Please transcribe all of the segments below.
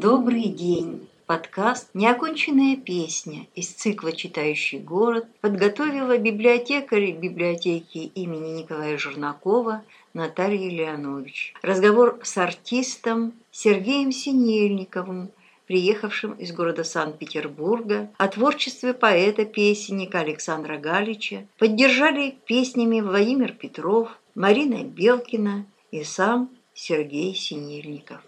Добрый день! Подкаст «Неоконченная песня» из цикла «Читающий город» подготовила библиотекарь библиотеки имени Николая Журнакова Наталья Леонович. Разговор с артистом Сергеем Синельниковым, приехавшим из города Санкт-Петербурга, о творчестве поэта-песенника Александра Галича поддержали песнями Владимир Петров, Марина Белкина и сам Сергей Синельников.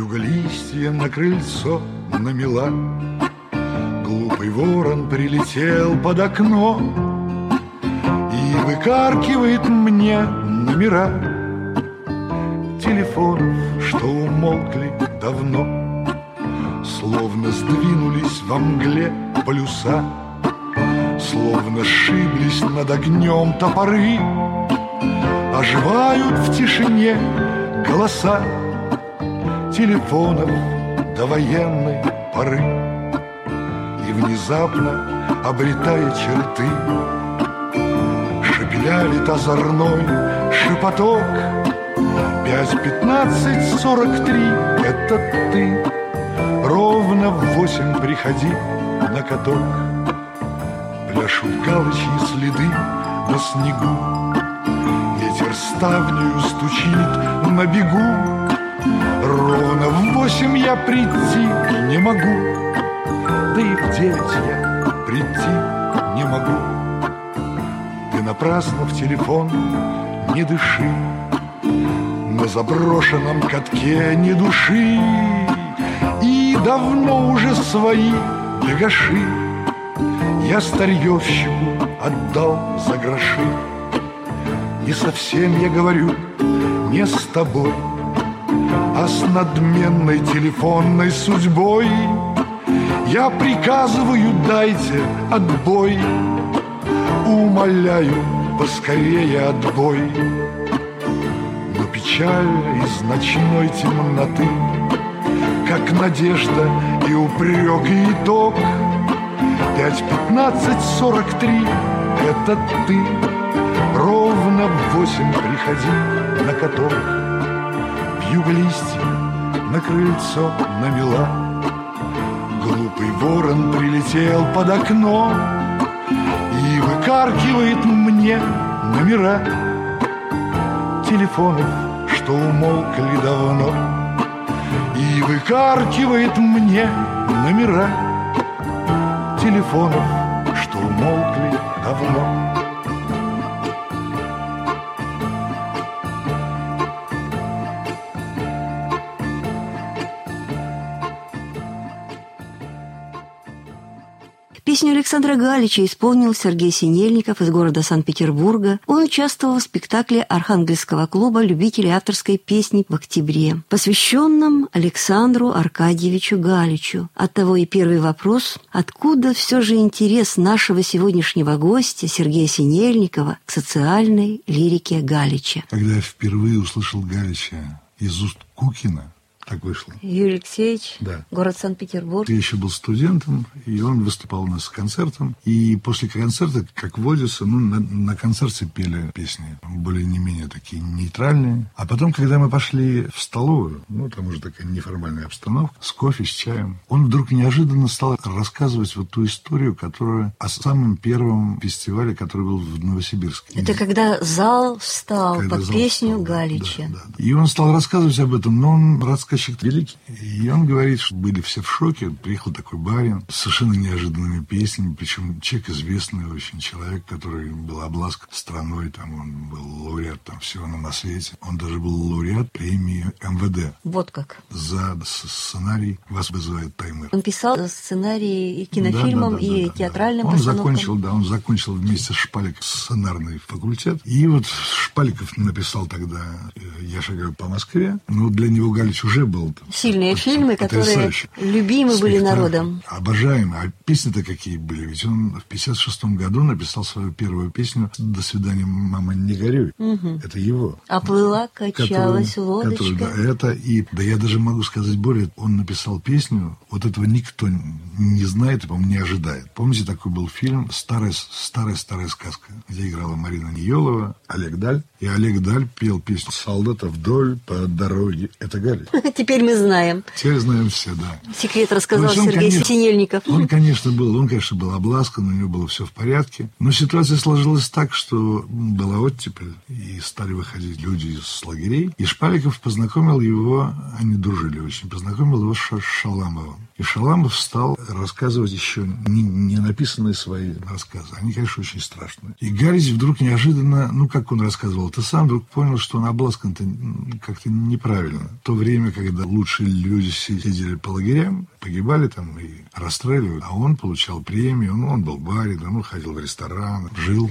Вьюга листья на крыльцо намела, Глупый ворон прилетел под окно И выкаркивает мне номера Телефонов, что умолкли давно Словно сдвинулись во мгле полюса Словно сшиблись над огнем топоры Оживают в тишине голоса Телефонов до военной поры. И внезапно, обретая черты Шепелялит озорной шепоток. Пять, пятнадцать, сорок три — это ты. Ровно в восемь приходи на каток Пляшут галочьи следы на снегу. Ветер ставнею стучит на бегу Ровно в восемь я прийти не могу. Да и в девять я прийти не могу. Ты напрасно в телефон не дыши. На заброшенном катке не души. И давно уже свои бегаши. Я старьевщику отдал за гроши. И совсем я говорю не с тобой а с надменной телефонной судьбой Я приказываю, дайте отбой. Умоляю, поскорее отбой. Но печаль из ночной темноты Как надежда и упрек и итог. Пять, пятнадцать, сорок три — это ты. Ровно в восемь приходи на каток Вьюга листья на крыльцо навела. Глупый ворон прилетел под окно И выкаркивает мне номера Телефонов, что умолкли давно И выкаркивает мне номера Телефонов, что умолкли давно Песню Александра Галича исполнил Сергей Синельников из города Санкт-Петербурга. Он участвовал в спектакле Архангельского клуба любителей авторской песни в октябре, посвященном Александру Аркадьевичу Галичу. Оттого и первый вопрос – откуда все же интерес нашего сегодняшнего гостя Сергея Синельникова к социальной лирике Галича? Когда я впервые услышал Галича из уст Кукина, так вышло. Юрий Алексеевич, да. город Санкт-Петербург. Я еще был студентом, и он выступал у нас с концертом. И после концерта, как водится, ну, на, на концерте пели песни более не менее такие нейтральные. А потом, когда мы пошли в столовую, ну, там уже такая неформальная обстановка, с кофе, с чаем, он вдруг неожиданно стал рассказывать вот ту историю, которая о самом первом фестивале, который был в Новосибирске. Это когда зал встал когда под зал песню встал, Галича. Да, да, да. И он стал рассказывать об этом, но он рассказчик великий. И он говорит, что были все в шоке. Приехал такой барин с совершенно неожиданными песнями, причем человек известный очень, человек, который был обласкан страной, там он был лауреат там всего на свете. Он даже был лауреат премии МВД. Вот как. За сценарий «Вас вызывает таймер». Он писал сценарии и кинофильмам, да, да, да, и да, театральным да. Он закончил, да, он закончил вместе с Шпаликом сценарный факультет. И вот Шпаликов написал тогда «Я шагаю по Москве». Но для него Галич уже был... Сильные фильмы, которые любимы были народом. Обожаемы. А песни-то какие были? Ведь он в 56 году написал свою первую песню «До свидания, мама, не горюй». Угу. Это его. А плыла, качалась которую, лодочка. Которую, да, это и... Да я даже могу сказать более, он написал песню, вот этого никто не знает и, по-моему, не ожидает. Помните, такой был фильм «Старая, старая, старая сказка», где играла Марина Ниелова, Олег Даль. И Олег Даль пел песню «Солдата вдоль по дороге». Это Галя. Теперь мы знаем. Теперь знаем все, да. Секрет рассказал есть, Сергей конечно, Синельников. Он, конечно, был, он, конечно, был обласкан, у него было все в порядке. Но ситуация сложилась так, что была оттепель, и стали выходить люди из лагерей. И Шпаликов познакомил его, они дружили очень, познакомил его с Шаламовым. И Шаламов стал рассказывать еще не, не написанные свои рассказы. Они, конечно, очень страшные. И Гарич вдруг неожиданно, ну, как он рассказывал, ты сам вдруг понял, что он обласкан-то как-то неправильно. В то время, когда лучшие люди сидели по лагерям, погибали там и расстреливали, а он получал премию, ну, он был барин, он ходил в ресторан, жил,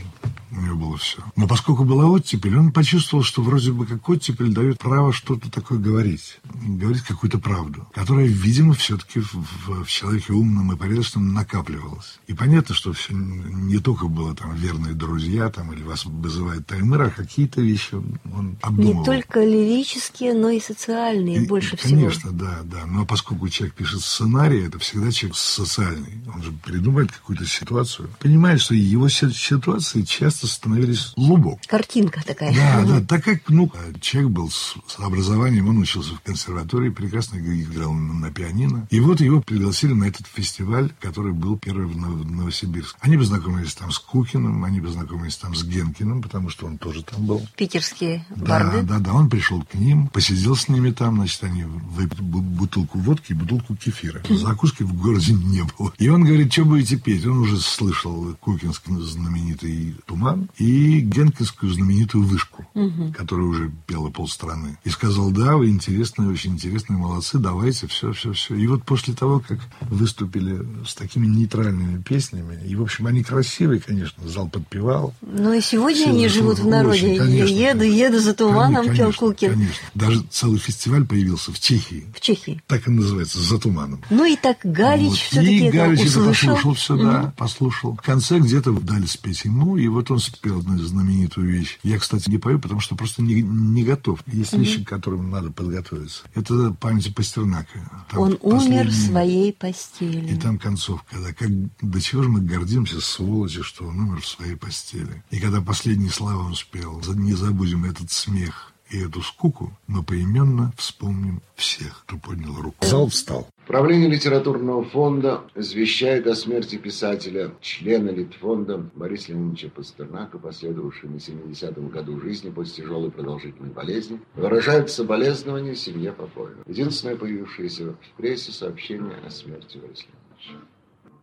у него было все. Но поскольку была оттепель, он почувствовал, что вроде бы как оттепель дает право что-то такое говорить, говорить какую-то правду, которая, видимо, все-таки в, в, человеке умном и порядочном накапливалась. И понятно, что все не только было там верные друзья там или вас вызывает таймыр, а какие-то вещи он обдумывал. Не только лирические, но и социальные и, больше конечно, всего. Конечно, да, да. Но поскольку человек пишет сценарий, это всегда человек социальный. Он же придумает какую-то ситуацию. Понимает, что его ситуации часто становились лубок. Картинка такая. Да, да. Так как, ну, человек был с, образованием, он учился в консерватории, прекрасно играл на, пианино. И вот его пригласили на этот фестиваль, который был первый в, Новосибирске. Они познакомились там с Кукиным, они познакомились там с Генкиным, потому что он тоже там был. Питерские барды. Да, да, да. Он пришел к ним, посидел с ними там, значит, они выпили бутылку водки и бутылку кефира. Закуски в городе не было. И он говорит, что будете петь? Он уже слышал Кукинский знаменитый «Туман» и Генкинскую знаменитую «Вышку», угу. которая уже пела полстраны. И сказал, да, вы интересные, очень интересные, молодцы, давайте, все, все, все. И вот после того, как выступили с такими нейтральными песнями, и, в общем, они красивые, конечно, зал подпевал. Ну и сегодня все, они живут в народе. Очень, конечно, еду, еду за туманом, конечно, пел Кукин. Конечно. Даже целый фестиваль появился в Чехии. В Чехии. Так и называется, «За туманом». Ну и так Галич вот. все-таки И Галич это послушал все, mm-hmm. да, послушал. В конце где-то дали спеть ему, и вот он спел одну знаменитую вещь. Я, кстати, не пою, потому что просто не, не готов. Есть mm-hmm. вещи, к которым надо подготовиться. Это память Пастернака. Там он умер в своей постели. И там концовка, да, как, до чего же мы гордимся, сволочи, что он умер в своей постели. И когда последние слова он спел, не забудем этот смех, и эту скуку мы поименно вспомним всех, кто поднял руку. Зал встал. Правление литературного фонда извещает о смерти писателя, члена Литфонда Бориса Леонидовича Пастернака, последовавшей на 70-м году жизни после тяжелой продолжительной болезни. Выражают соболезнования семье покойного. Единственное появившееся в прессе сообщение о смерти Бориса Леонидовича.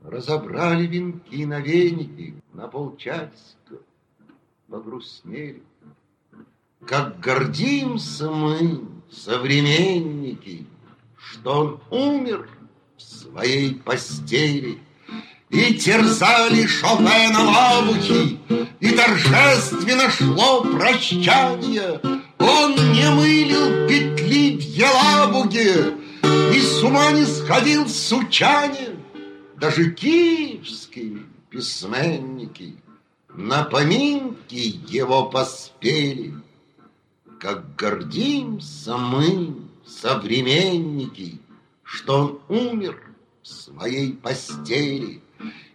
Разобрали венки на веники, на полчасика погрустнели. Как гордимся мы, современники, Что он умер в своей постели, И терзали Шопена лавухи, И торжественно шло прощание. Он не мылил петли в Елабуге, И с ума не сходил в Сучане. Даже киевские письменники На поминки его поспели — как гордимся мы, современники, Что он умер в своей постели.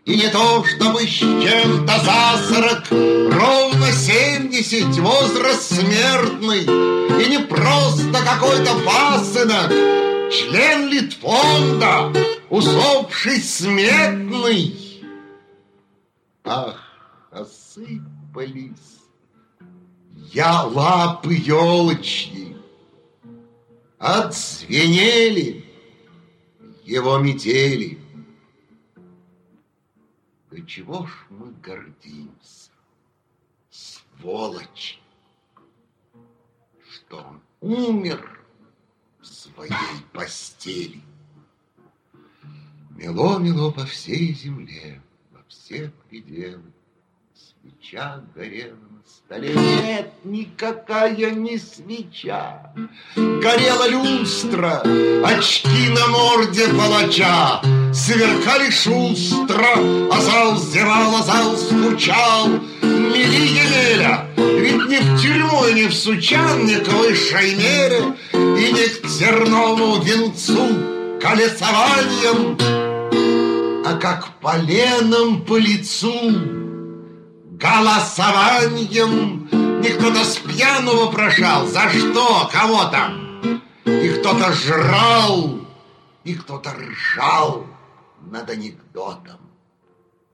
И не то, чтобы с чем-то за сорок, Ровно семьдесят возраст смертный, И не просто какой-то пасынок, Член Литфонда, усопший сметный. Ах, осыпались я лапы елочьи. Отзвенели его метели. Да чего ж мы гордимся, сволочи, что он умер в своей постели. Мело-мело по всей земле, во все пределы Свеча горела на столе. Нет, никакая не свеча. Горела люстра, очки на морде палача. Сверкали шустро, а зал зевал, а зал скучал. Мели Емеля, ведь не в тюрьму и не в Сучан, не к высшей мере и не к терному венцу колесованием, а как поленом по лицу голосованием. Не кто-то с пьяного прошал, за что, кого там. И кто-то жрал, и кто-то ржал над анекдотом.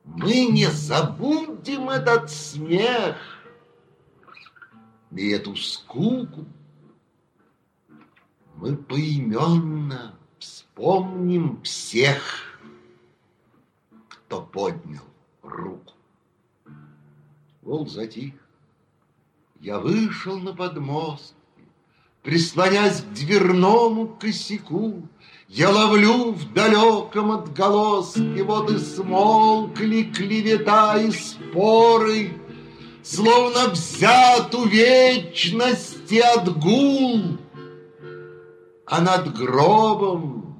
Мы не забудем этот смех и эту скуку. Мы поименно вспомним всех, кто поднял руку. Волк затих. Я вышел на подмост, Прислонясь к дверному косяку, Я ловлю в далеком отголоске, Вот и смолкли клевета и споры, Словно взят у вечности отгул, А над гробом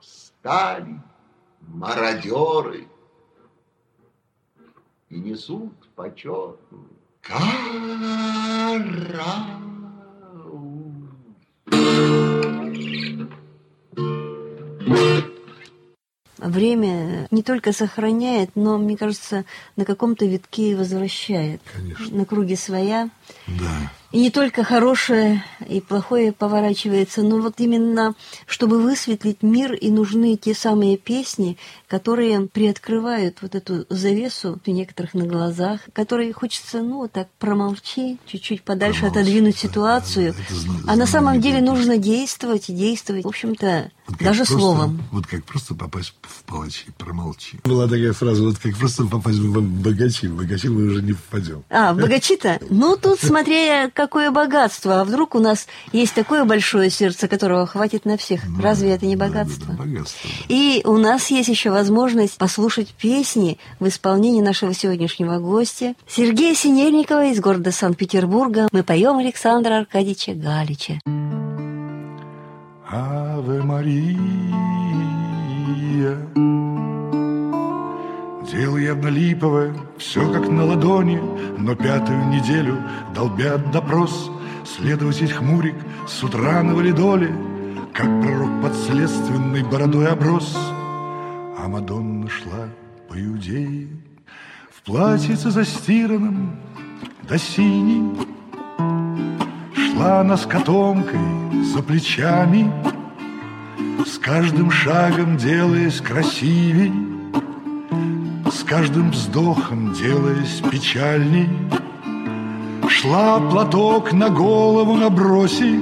стали мародеры и несут почетную караул. Время не только сохраняет, но, мне кажется, на каком-то витке и возвращает. Конечно. На круге своя. Да. И не только хорошее и плохое поворачивается, но вот именно, чтобы высветлить мир, и нужны те самые песни, которые приоткрывают вот эту завесу у некоторых на глазах, которые хочется, ну, так промолчи, чуть-чуть подальше Промолчи, отодвинуть ситуацию. да, это зна- а на самом деле знаменитая нужно действовать и действовать, в общем-то, Вот как даже просто- словом. Вот как просто попасть в палачи, промолчи. Была такая фраза, вот как просто попасть в богачи, в богачи мы уже не попадем. А, в богачи-то? Ну, тут смотря какое богатство. А вдруг у нас есть такое большое сердце, которого хватит на всех? Ну, Разве это не да, да, богатство? да, богатство, да. И у нас есть еще возможность послушать песни в исполнении нашего сегодняшнего гостя Сергея Синельникова из города Санкт-Петербурга. Мы поем Александра Аркадьевича Галича. Аве Мария. Дело явно липовое, все как на ладони, Но пятую неделю долбят допрос. Следователь Хмурик с утра на валидоле, Как пророк подследственной бородой оброс. А Мадонна шла по Иудее В платьице застиранном до синей, Шла она с котомкой за плечами, С каждым шагом делаясь красивей, С каждым вздохом делаясь печальней. Шла платок на голову набросив,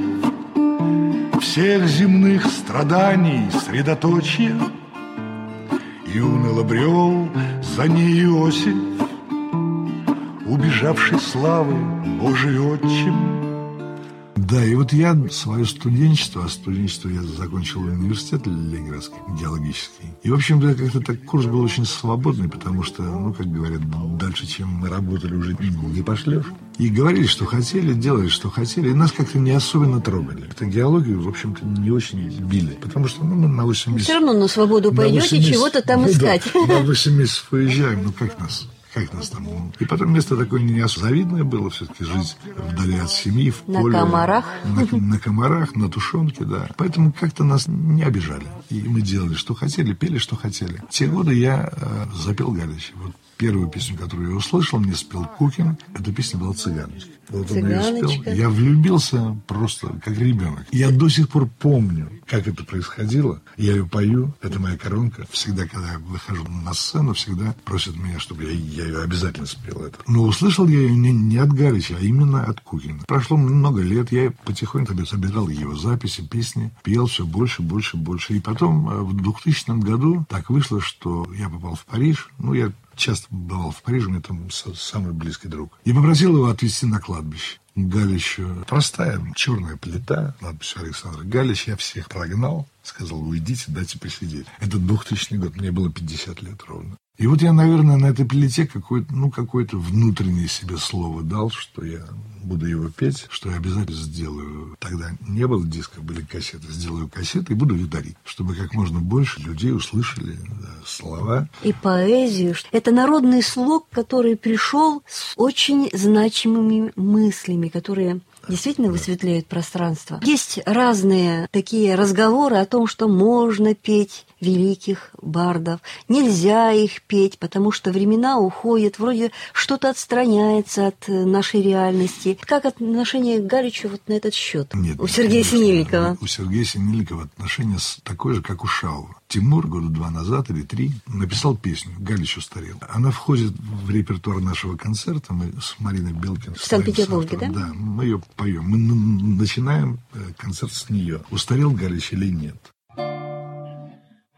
Всех земных страданий средоточие, И уныло брел за ней Иосиф, Убежавший славы Божий отчим. Да, и вот я свое студенчество, а студенчество я закончил университет Ленинградский, геологический. И, в общем-то, как-то так курс был очень свободный, потому что, ну, как говорят, дальше, чем мы работали, уже не пошлешь. И говорили, что хотели, делали, что хотели. И нас как-то не особенно трогали. Это геологию, в общем-то, не очень били. Потому что ну, мы на 8 месяцев... Все равно на свободу пойдете, 8 месяцев- чего-то там Ну да, искать. на 8 месяцев уезжаем, ну как нас? Как нас там? И потом место такое не особо завидное было, все-таки жить вдали от семьи, в На поле. комарах. На, на комарах, на тушенке, да. Поэтому как-то нас не обижали. И мы делали, что хотели, пели, что хотели. В те годы я э, запел Галич. Вот первую песню, которую я услышал, мне спел Кукин. Эта песня была «Цыганочка». Вот он ее спел. Я влюбился просто как ребенок. Я до сих пор помню, как это происходило. Я ее пою, это моя коронка. Всегда, когда я выхожу на сцену, всегда просят меня, чтобы я, я ее обязательно спел. Это. Но услышал я ее не, не от Галича, а именно от Кукина. Прошло много лет, я потихоньку собирал его записи, песни, пел все больше, больше, больше. И потом э, в 2000 году так вышло, что я попал в Париж. Ну, я часто бывал в Париже, у меня там самый близкий друг. И попросил его отвезти на кладбище. Галищу. Простая черная плита, надпись Александр Галич. Я всех прогнал, сказал, уйдите, дайте посидеть. Это 2000 год, мне было 50 лет ровно. И вот я, наверное, на этой плите какое-то, ну, какое-то внутреннее себе слово дал, что я буду его петь, что я обязательно сделаю. Тогда не было диска, были кассеты. Сделаю кассеты и буду ее дарить, чтобы как можно больше людей услышали да, слова. И поэзию. Это народный слог, который пришел с очень значимыми мыслями, которые действительно высветляют пространство. Есть разные такие разговоры о том, что можно петь великих бардов. Нельзя их петь, потому что времена уходят, вроде что-то отстраняется от э, нашей реальности. Как отношение к Галичу вот на этот счет? Нет, у Сергея конечно, Синельникова. У Сергея Синельникова отношение такое же, как у Шаува. Тимур года два назад или три написал песню «Галич устарел». Она входит в репертуар нашего концерта. Мы с Мариной Белкин... В Санкт-Петербурге, да? Да, мы ее поем. Мы начинаем э, концерт с нее. Устарел Галич или нет?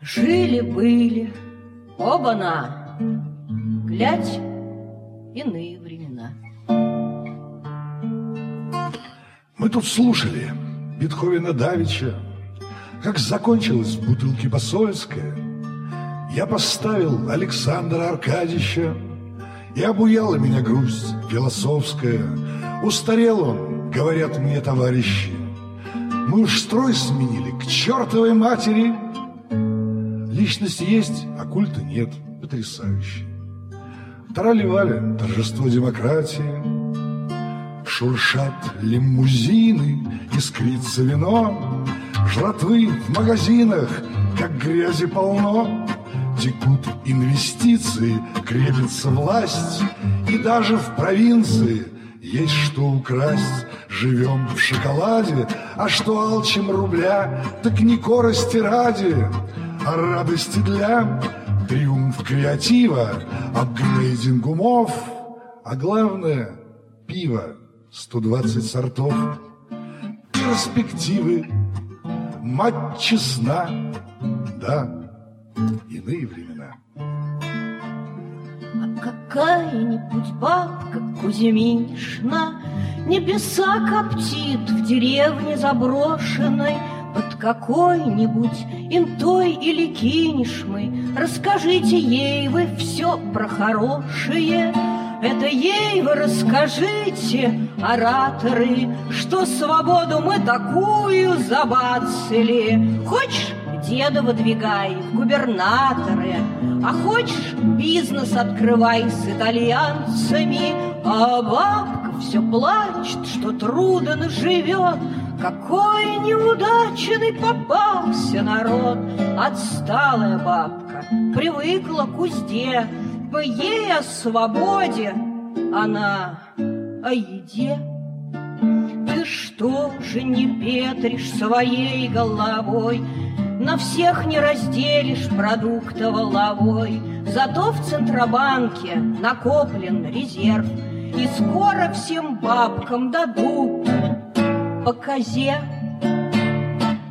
Жили-были оба-на, глядь, иные времена. Мы тут слушали Бетховена Давича, как закончилась в бутылке посольская. Я поставил Александра Аркадьевича, и обуяла меня грусть философская. Устарел он, говорят мне товарищи. Мы уж строй сменили к чертовой матери – Личность есть, а культа нет. Потрясающе. Трали-вали, торжество демократии. Шуршат лимузины, искрится вино. Жратвы в магазинах, как грязи полно. Текут инвестиции, крепится власть. И даже в провинции есть что украсть. Живем в шоколаде, а что алчим рубля, так не корости ради радости для. Триумф креатива, апгрейдинг умов, А главное – пиво, 120 сортов, Перспективы, мать честна, Да, иные времена. А какая-нибудь бабка Кузьминишна Небеса коптит в деревне заброшенной – под какой-нибудь интой или кинешмой. Расскажите ей вы все про хорошее. Это ей вы расскажите, ораторы, Что свободу мы такую забацали. Хочешь, деда выдвигай в губернаторы, А хочешь, бизнес открывай с итальянцами, А бабка все плачет, что трудно живет, какой неудачный попался народ! Отсталая бабка привыкла к узде, Бы ей о свободе, она о еде. Ты что же не петришь своей головой, На всех не разделишь продукта воловой, Зато в Центробанке накоплен резерв, И скоро всем бабкам дадут по козе.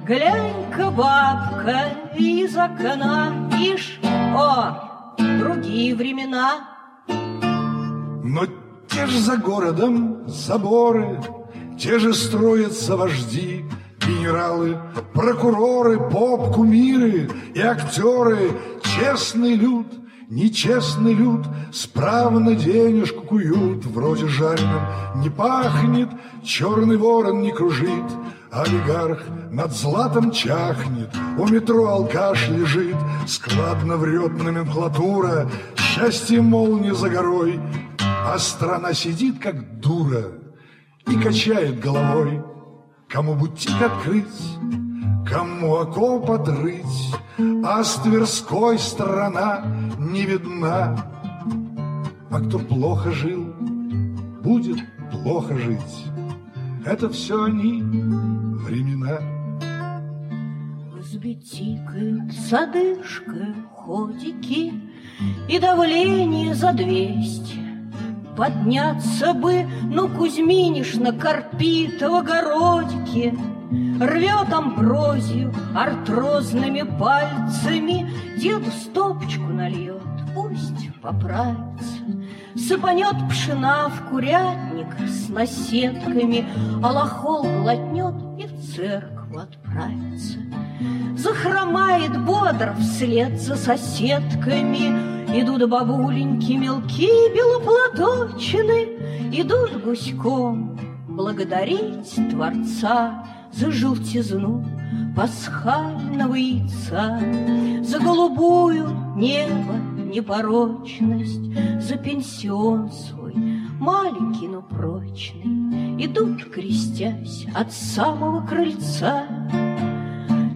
Глянь-ка, бабка, из окна, ишь, о, другие времена. Но те же за городом заборы, те же строятся вожди, генералы, прокуроры, поп-кумиры и актеры, честный люд — Нечестный люд справно денежку куют, Вроде жареным не пахнет, черный ворон не кружит, Олигарх над златом чахнет, у метро алкаш лежит, Складно врет номенклатура, счастье молнии за горой, А страна сидит как дура и качает головой. Кому бутик открыть, кому окоп отрыть, А с Тверской страна не видна. А кто плохо жил, будет плохо жить. Это все они, времена. В избе тикают садышка, ходики И давление за двести. Подняться бы, ну, Кузьминиш на Карпитово огородике — Рвет амброзию артрозными пальцами, Деду стопочку нальет, пусть поправится. Сыпанет пшена в курятник с наседками, А лохол глотнет и в церковь отправится. Захромает бодро вслед за соседками. Идут бабуленьки мелкие белоплаточины, Идут гуськом благодарить Творца За желтизну пасхального яйца, За голубую небо непорочность, За пенсион свой маленький, но прочный, Идут, крестясь от самого крыльца.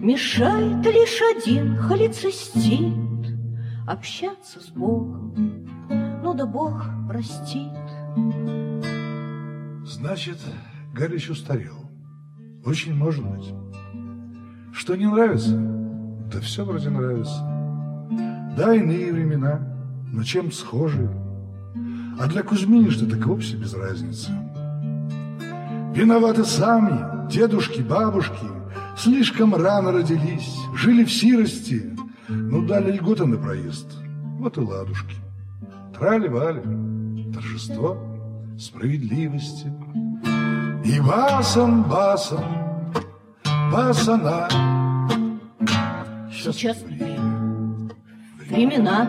Мешает лишь один холецистит Общаться с Богом, ну да Бог простит. Значит, Галич устарел. Очень может быть. Что не нравится? Да все вроде нравится. Да, иные времена, но чем схожи. А для Кузьминишна так вовсе без разницы. Виноваты сами, дедушки, бабушки, Слишком рано родились, жили в сирости, Ну, дали льготы на проезд, вот и ладушки. Трали-вали, торжество справедливости. И басом, басом, басана. Сейчас времена.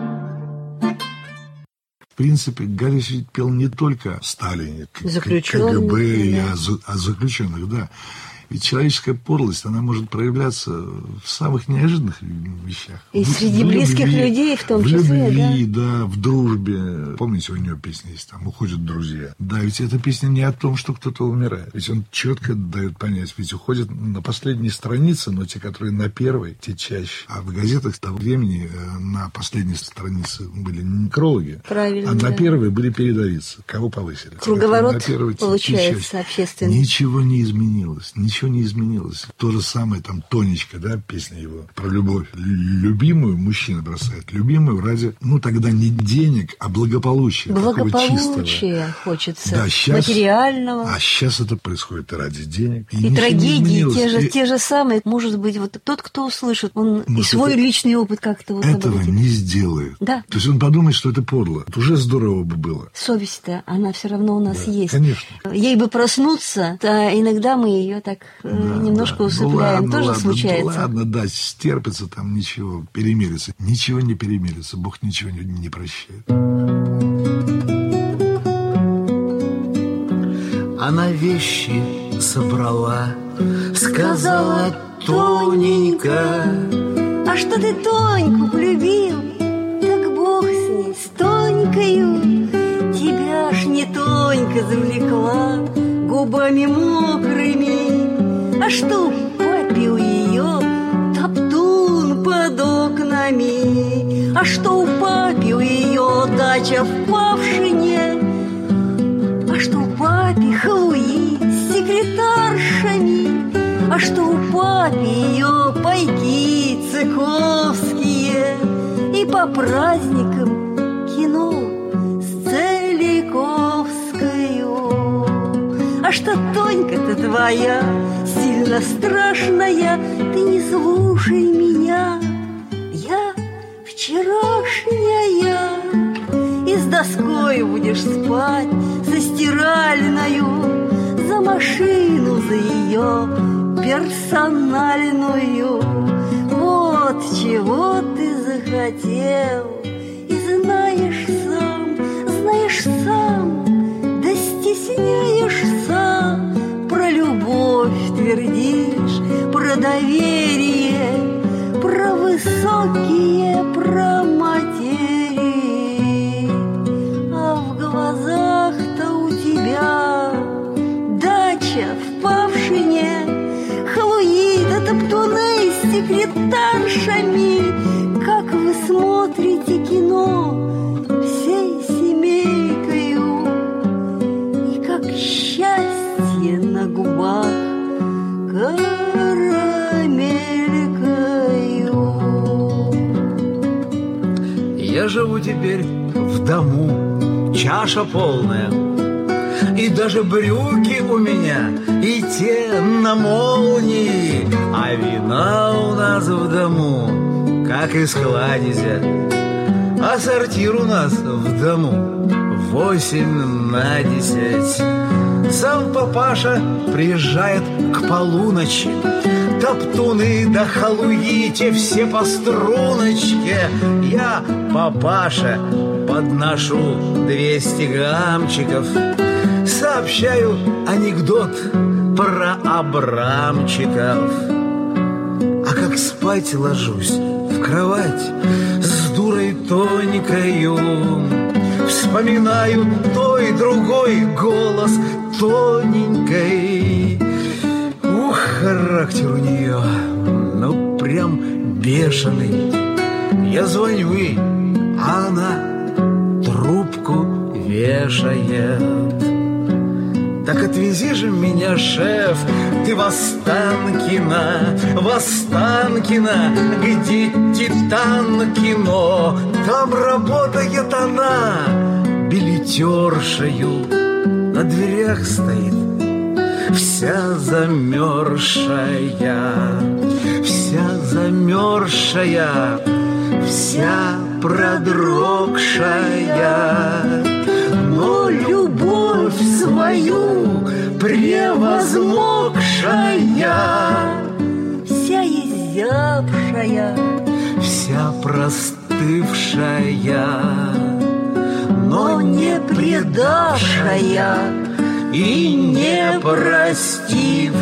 В принципе, ведь пел не только о Сталине, к- КГБ и о заключенных, да. Ведь человеческая подлость, она может проявляться в самых неожиданных вещах. И В- среди в близких людей в том в числе, любви, да. в дружбе. Помните, у него песня есть, там, «Уходят друзья». Да, ведь эта песня не о том, что кто-то умирает. Ведь он четко дает понять, ведь уходят на последней странице, но те, которые на первой, те чаще. А в газетах того времени э, на последней странице были не некрологи, Правильно, а на да. первой были передовицы. Кого повысили? Круговорот На первой, получается общественный. Ничего не изменилось, ничего не изменилось. То же самое, там, Тонечка, да, песня его про любовь. Лю- Любимую мужчина бросает. Любимую ради, ну, тогда не денег, а благополучия. Благополучия хочется, Да, щас- материального. А сейчас это происходит и ради денег. И, ничего не трагедии те же, И те же самые. Может быть, вот тот, кто услышит, он и Может, свой это- личный опыт как-то вот Этого обогатит. не сделает. Да. То есть он подумает, что это подло. Это уже здорово бы было. Совесть-то, она все равно у нас Да, есть. конечно. Ей бы проснуться, то иногда мы ее так Да, немножко да. Ну усыпляем. ладно, Тоже ладно, случается. Ну, ладно, да, стерпится там ничего, перемирится. Ничего не перемирится, Бог ничего не, не прощает. Она вещи собрала, сказала тоненько. А что ты Тоньку полюбил? Так Бог с ней, с Тонькою. Тебя ж не Тонька завлекла губами мокрыми. А что у ее топтун под окнами? А что у ее дача в Павшине? А что папе Хлуи с секретаршами? А что у папе ее пайки цыковские? И по праздникам кино с Целиковскою. А что Тонька-то твоя сильно страшная, Ты не слушай меня, я вчерашняя. И с доской будешь спать, со стиральною, За машину, за ее персональную. Вот чего ты захотел, и знаешь сам, знаешь сам, да стесняешься, про теперь в дому, чаша полная. И даже брюки у меня, и те на молнии. А вина у нас в дому, как из кладезя. А сортир у нас в дому восемь на десять. Сам папаша приезжает к полуночи Топтуны да халуите все по струночке. Я, папаша, подношу двести граммчиков Сообщаю анекдот про Абрамчиков. А как спать ложусь в кровать с дурой тоненькою Вспоминаю той другой голос тоненькой характер у нее, ну прям бешеный. Я звоню ей, а она трубку вешает. Так отвези же меня, шеф, ты в Останкино, в Останкино, где Титан кино. Там работает она, билетершею, на дверях стоит, вся замерзшая, вся замерзшая, вся продрогшая. Но любовь свою превозмогшая, Вся изябшая, вся простывшая, но не предавшая и не простившая.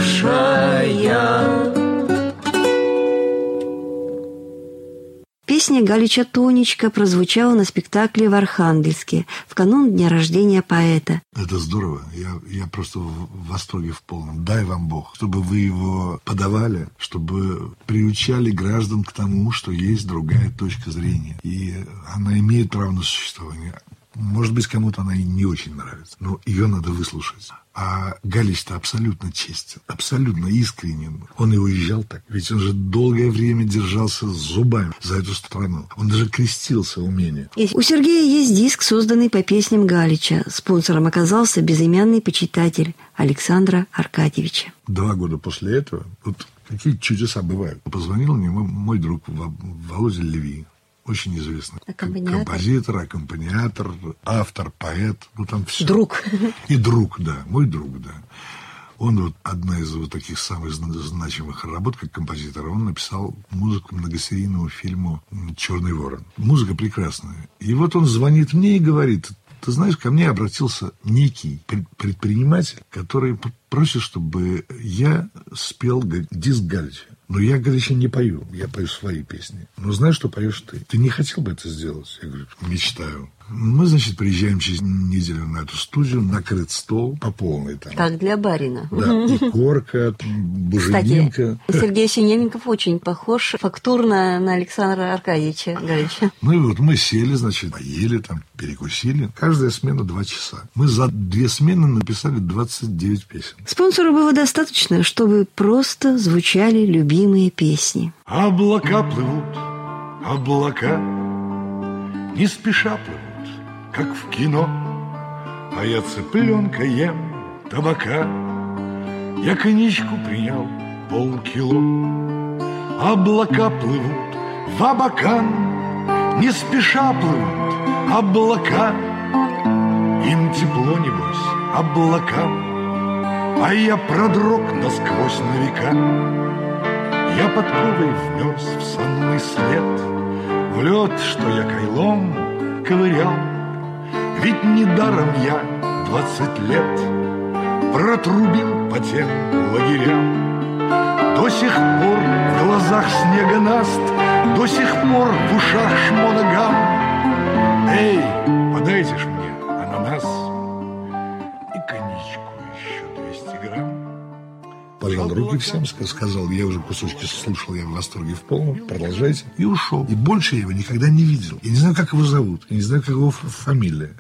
Песня Галича «Тонечка» прозвучала на спектакле в Архангельске в канун дня рождения поэта. Это здорово. Я, я просто в восторге в полном. Дай вам Бог, чтобы вы его подавали, чтобы приучали граждан к тому, что есть другая точка зрения. И она имеет право на существование. Может быть, кому-то она и не очень нравится, но ее надо выслушать. А Галич-то абсолютно честен, абсолютно искренен. Он и уезжал так. Ведь он же долгое время держался зубами за эту страну. Он даже крестился умение. У Сергея есть диск, созданный по песням Галича. Спонсором оказался безымянный почитатель Александра Аркадьевича. Два года после этого, вот какие чудеса бывают. Позвонил мне мой, друг Во- Володя Леви, очень известный. Аккомпаниатор. Композитор, аккомпаниатор, автор, поэт, ну там все. Друг. И друг, да, мой друг, да. Он вот одна из вот таких самых зна- значимых работ как композитор. Он написал музыку многосерийному фильму «Черный ворон». Музыка прекрасная. И вот он звонит мне и говорит, ты знаешь, ко мне обратился некий пред- предприниматель, который просит, чтобы я спел диск Галича. Но я Галича не пою, я пою свои песни. Но знаешь, что поешь ты? Ты не хотел бы это сделать? Я говорю, мечтаю. Мы, значит, приезжаем через неделю на эту студию, накрыт стол по полной там. Как для барина. Да, и корка, Кстати, буженинка. Сергей Синельников очень похож фактурно на Александра Аркадьевича Галича. Ну и вот мы сели, значит, поели там, перекусили. Каждая смена два часа. Мы за две смены написали 29 песен. Спонсору было достаточно, чтобы просто звучали любимые песни. Облака плывут, облака Не спеша плывут, как в кино. А я цыпленка ем табака. Я коньячку принял полкило. Облака плывут в Абакан. Не спеша плывут облака. Им тепло, небось, облакам. А я продрог насквозь на века. Я подковой вмерз в сонный след, В лед, что я кайлом ковырял. Ведь недаром я двадцать лет Протрубил по тем лагерям. До сих пор в глазах снега наст, До сих пор в ушах шмоногам. Эй, подайте ж мне ананас Пожал руки всем, ска- сказал, я уже кусочки слушал, я в восторге в полном, продолжайте. И ушел. И больше я его никогда не видел. Я не знаю, как его зовут, я не знаю, как его фамилия.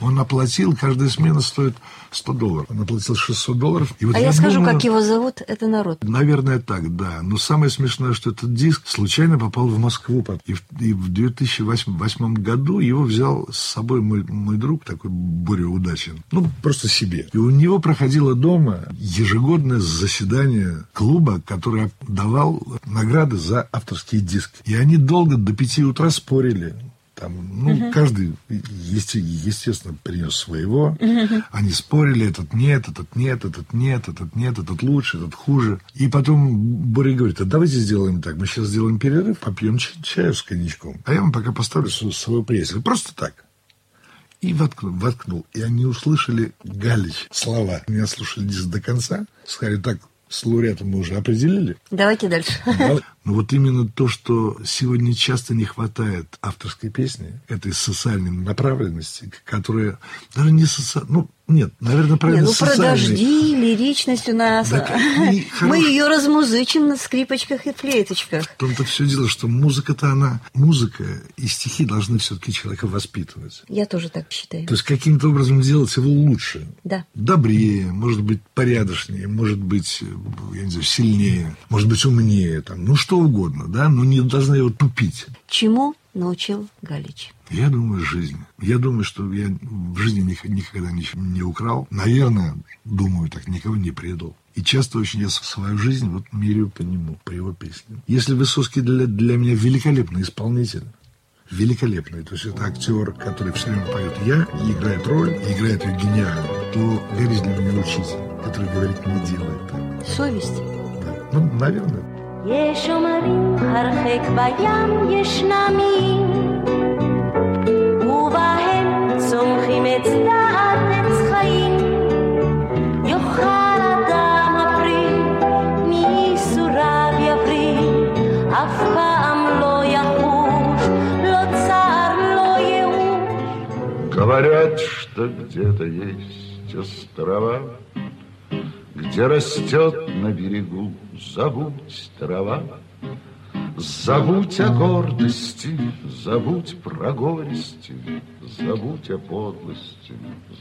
Он оплатил, каждая смена стоит 100 долларов. Он оплатил 600 долларов. И вот А я скажу, думаю, как его зовут, это народ. Наверное, так, да. Но самое смешное, что этот диск случайно попал в Москву. И в, и в 2008 году его взял с собой мой, мой друг, такой Боря Удачин. Ну, просто себе. И у него проходило дома ежегодное заседание клуба, который давал награды за авторские диски. И они долго до пяти утра спорили. Там, ну, каждый, есте- естественно, принес своего. Они спорили, этот нет, этот нет, этот нет, этот нет, этот лучше, этот хуже. И потом Боря говорит, а давайте сделаем так, мы сейчас сделаем перерыв, попьем чаю с коньячком. А я вам пока поставлю с- свой приятель. Просто так. И воткнул, воткнул. И они услышали Галич слова. Меня слушали здесь до конца. Сказали, так, с лауреатом мы уже определили. Давайте дальше. Но вот именно то, что сегодня часто не хватает авторской песни, этой социальной направленности, которая даже не социальная, ну, нет, наверное, Не, правильно, ну про социальной. дожди, лиричность у нас. Так Мы ее размузычим на скрипочках и флейточках. В том-то все дело, что музыка-то она, музыка и стихи должны все-таки человека воспитывать. Я тоже так считаю. То есть каким-то образом делать его лучше. Да. Добрее, может быть, порядочнее, может быть, я не знаю, сильнее, может быть, умнее, там, ну, что угодно, да, но не должна его тупить. Чему научил Галич? Я думаю, жизнь. Я думаю, что я в жизни ник- никогда ничего не украл. Наверное, думаю, так никого не предал. И часто очень я свою жизнь вот меряю по нему, по его песням. Если Высоцкий для, для меня великолепный исполнитель, великолепный, то есть это актер, который все время поет «я» и играет роль, и играет ее гениально, то Гарри для меня учитель, который говорит «не делай так». Совесть. Да. Ну, наверное. יש אומרים הרחק בים ישנם איים ובהם צומחים עץ דעת עץ חיים יאכל אדם הפרי מייסוריו יבריא אף פעם לא יחוש לא צער לא ייאוש Говорят, что где-то есть острова, Где растет на берегу забудь трава. Забудь о гордости, забудь про горести, Забудь о подлости,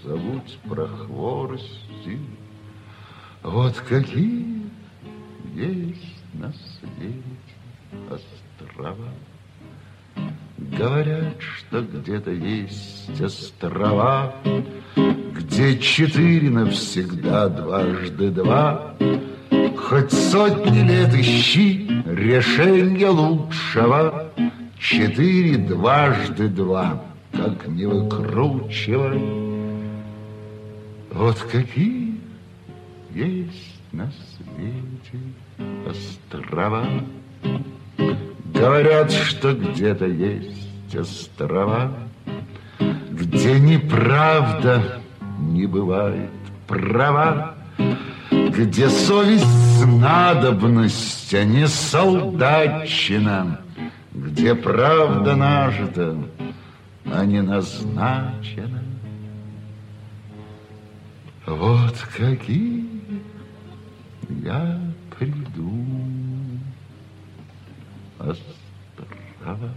забудь про хворости. Вот какие есть на свете острова. Говорят, что где-то есть острова, Где четыре навсегда дважды два. Хоть сотни лет ищи решения лучшего, Четыре дважды два, как не выкручивай. Вот какие есть на свете острова. Говорят, что где-то есть острова, Где неправда не бывает права, Где совесть надобность, а не солдатчина, Где правда нажита, а не назначена. Вот какие я приду острова.